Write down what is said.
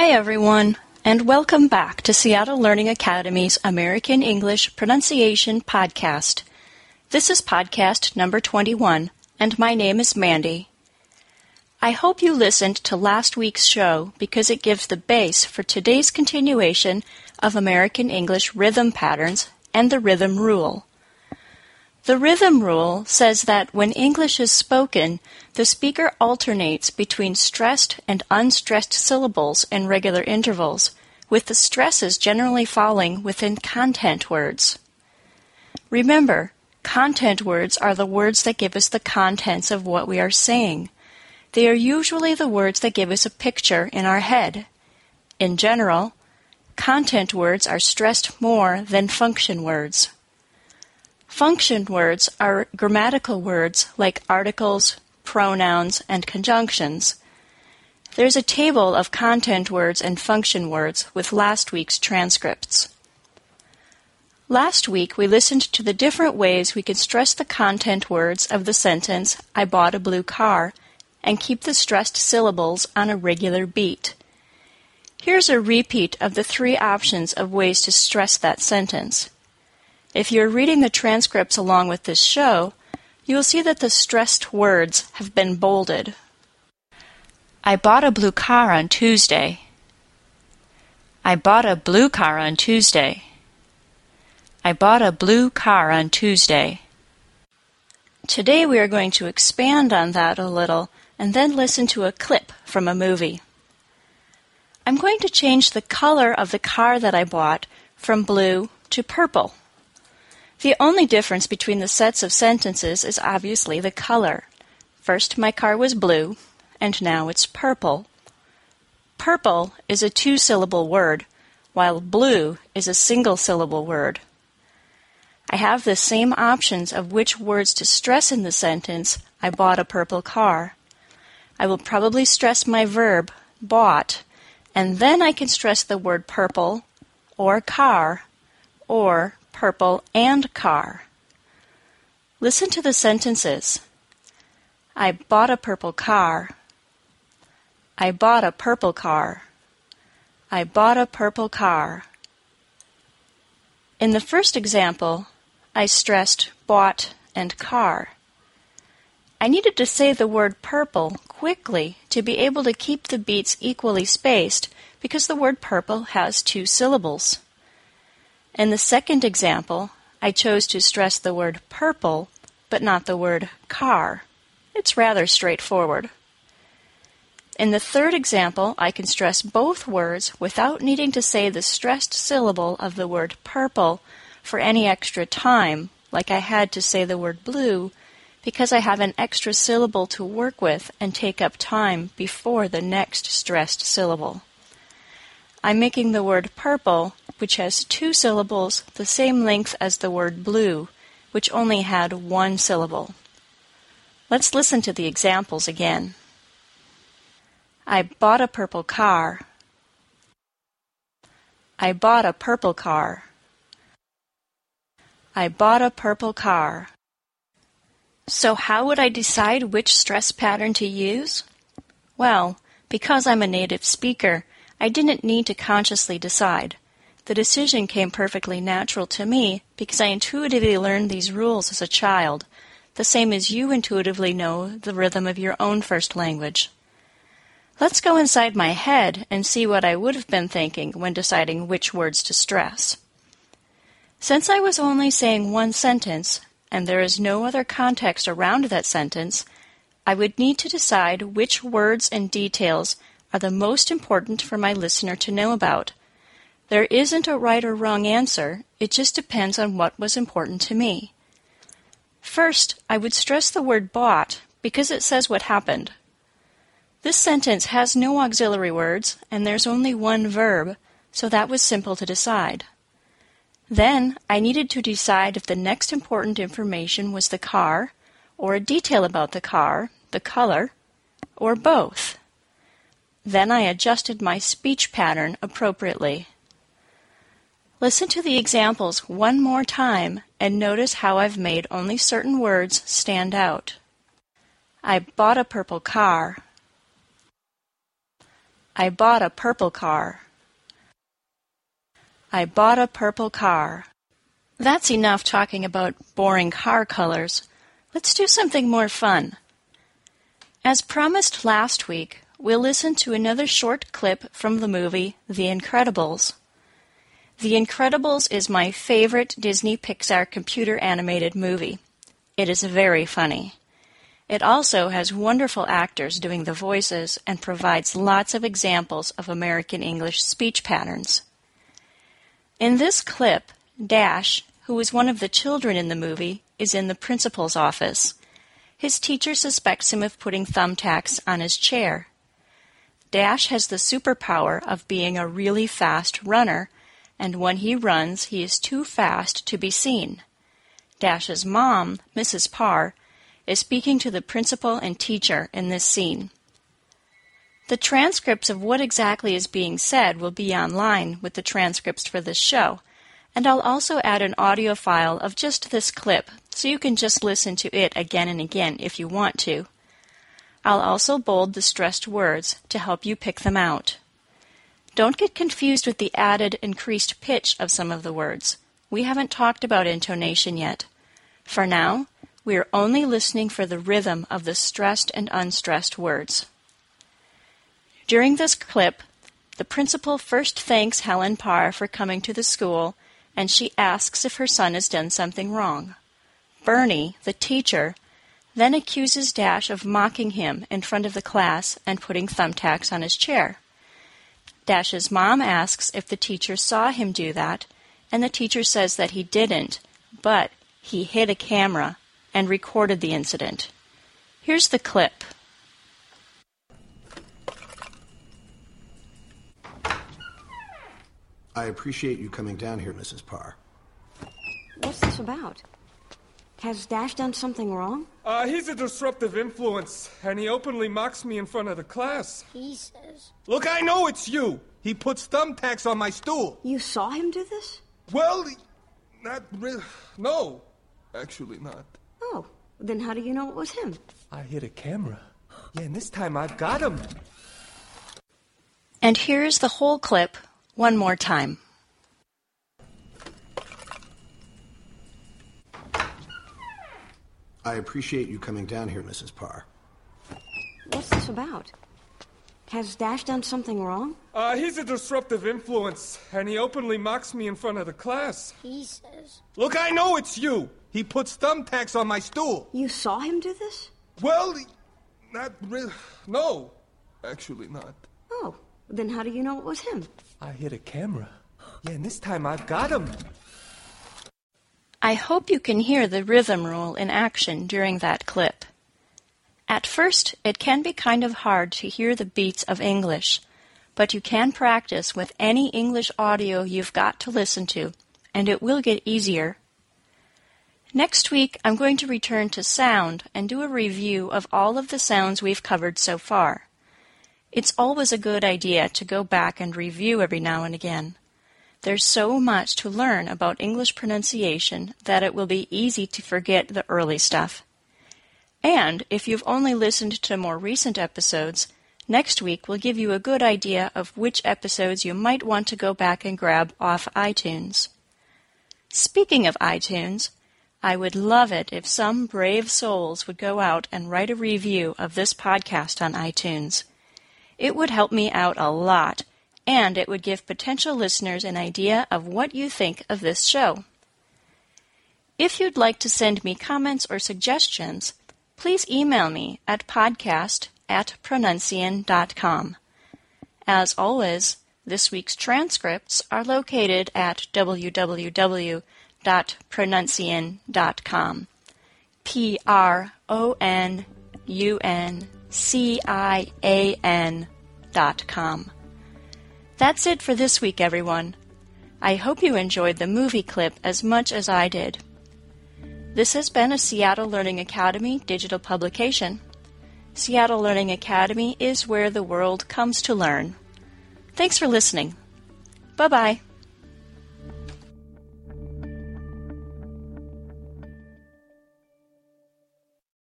Hi, everyone, and welcome back to Seattle Learning Academy's American English Pronunciation Podcast. This is podcast number 21, and my name is Mandy. I hope you listened to last week's show because it gives the base for today's continuation of American English rhythm patterns and the rhythm rule. The rhythm rule says that when English is spoken, the speaker alternates between stressed and unstressed syllables in regular intervals, with the stresses generally falling within content words. Remember, content words are the words that give us the contents of what we are saying. They are usually the words that give us a picture in our head. In general, content words are stressed more than function words. Function words are grammatical words like articles, pronouns, and conjunctions. There's a table of content words and function words with last week's transcripts. Last week we listened to the different ways we can stress the content words of the sentence, I bought a blue car, and keep the stressed syllables on a regular beat. Here's a repeat of the three options of ways to stress that sentence. If you're reading the transcripts along with this show, you will see that the stressed words have been bolded. I bought a blue car on Tuesday. I bought a blue car on Tuesday. I bought a blue car on Tuesday. Today we are going to expand on that a little and then listen to a clip from a movie. I'm going to change the color of the car that I bought from blue to purple. The only difference between the sets of sentences is obviously the color. First, my car was blue, and now it's purple. Purple is a two syllable word, while blue is a single syllable word. I have the same options of which words to stress in the sentence, I bought a purple car. I will probably stress my verb, bought, and then I can stress the word purple, or car, or purple, and car. Listen to the sentences. I bought a purple car. I bought a purple car. I bought a purple car. In the first example, I stressed bought and car. I needed to say the word purple quickly to be able to keep the beats equally spaced because the word purple has two syllables. In the second example, I chose to stress the word purple, but not the word car. It's rather straightforward. In the third example, I can stress both words without needing to say the stressed syllable of the word purple for any extra time, like I had to say the word blue, because I have an extra syllable to work with and take up time before the next stressed syllable. I'm making the word purple which has two syllables the same length as the word blue, which only had one syllable. Let's listen to the examples again. I bought a purple car. I bought a purple car. I bought a purple car. So, how would I decide which stress pattern to use? Well, because I'm a native speaker, I didn't need to consciously decide. The decision came perfectly natural to me because I intuitively learned these rules as a child, the same as you intuitively know the rhythm of your own first language. Let's go inside my head and see what I would have been thinking when deciding which words to stress. Since I was only saying one sentence, and there is no other context around that sentence, I would need to decide which words and details are the most important for my listener to know about there isn't a right or wrong answer, it just depends on what was important to me. First, I would stress the word bought because it says what happened. This sentence has no auxiliary words and there's only one verb, so that was simple to decide. Then I needed to decide if the next important information was the car, or a detail about the car, the color, or both. Then I adjusted my speech pattern appropriately. Listen to the examples one more time and notice how I've made only certain words stand out. I bought a purple car. I bought a purple car. I bought a purple car. That's enough talking about boring car colors. Let's do something more fun. As promised last week, we'll listen to another short clip from the movie The Incredibles. The Incredibles is my favorite Disney Pixar computer animated movie. It is very funny. It also has wonderful actors doing the voices and provides lots of examples of American English speech patterns. In this clip, Dash, who is one of the children in the movie, is in the principal's office. His teacher suspects him of putting thumbtacks on his chair. Dash has the superpower of being a really fast runner, and when he runs, he is too fast to be seen. Dash's mom, Mrs. Parr, is speaking to the principal and teacher in this scene. The transcripts of what exactly is being said will be online with the transcripts for this show, and I'll also add an audio file of just this clip so you can just listen to it again and again if you want to. I'll also bold the stressed words to help you pick them out. Don't get confused with the added increased pitch of some of the words. We haven't talked about intonation yet. For now, we are only listening for the rhythm of the stressed and unstressed words. During this clip, the principal first thanks Helen Parr for coming to the school and she asks if her son has done something wrong. Bernie, the teacher, then accuses Dash of mocking him in front of the class and putting thumbtacks on his chair. Dash's mom asks if the teacher saw him do that, and the teacher says that he didn't, but he hid a camera and recorded the incident. Here's the clip. I appreciate you coming down here, Mrs. Parr. What's this about? Has Dash done something wrong? Uh, he's a disruptive influence, and he openly mocks me in front of the class. He says. Look, I know it's you. He puts thumbtacks on my stool. You saw him do this? Well, not really. No, actually not. Oh, then how do you know it was him? I hit a camera. Yeah, and this time I've got him. And here's the whole clip one more time. I appreciate you coming down here, Mrs. Parr. What's this about? Has Dash done something wrong? Uh, he's a disruptive influence, and he openly mocks me in front of the class. He says. Look, I know it's you. He puts thumbtacks on my stool. You saw him do this? Well, not really. No, actually not. Oh, then how do you know it was him? I hit a camera. Yeah, and this time I've got him. I hope you can hear the rhythm rule in action during that clip. At first, it can be kind of hard to hear the beats of English, but you can practice with any English audio you've got to listen to, and it will get easier. Next week, I'm going to return to sound and do a review of all of the sounds we've covered so far. It's always a good idea to go back and review every now and again. There's so much to learn about English pronunciation that it will be easy to forget the early stuff. And if you've only listened to more recent episodes, next week will give you a good idea of which episodes you might want to go back and grab off iTunes. Speaking of iTunes, I would love it if some brave souls would go out and write a review of this podcast on iTunes. It would help me out a lot, and it would give potential listeners an idea of what you think of this show. If you'd like to send me comments or suggestions, please email me at podcast at pronuncian.com. As always, this week's transcripts are located at www.pronuncian.com. P R O N U N C I A N dot com. That's it for this week, everyone. I hope you enjoyed the movie clip as much as I did. This has been a Seattle Learning Academy digital publication. Seattle Learning Academy is where the world comes to learn. Thanks for listening. Bye bye.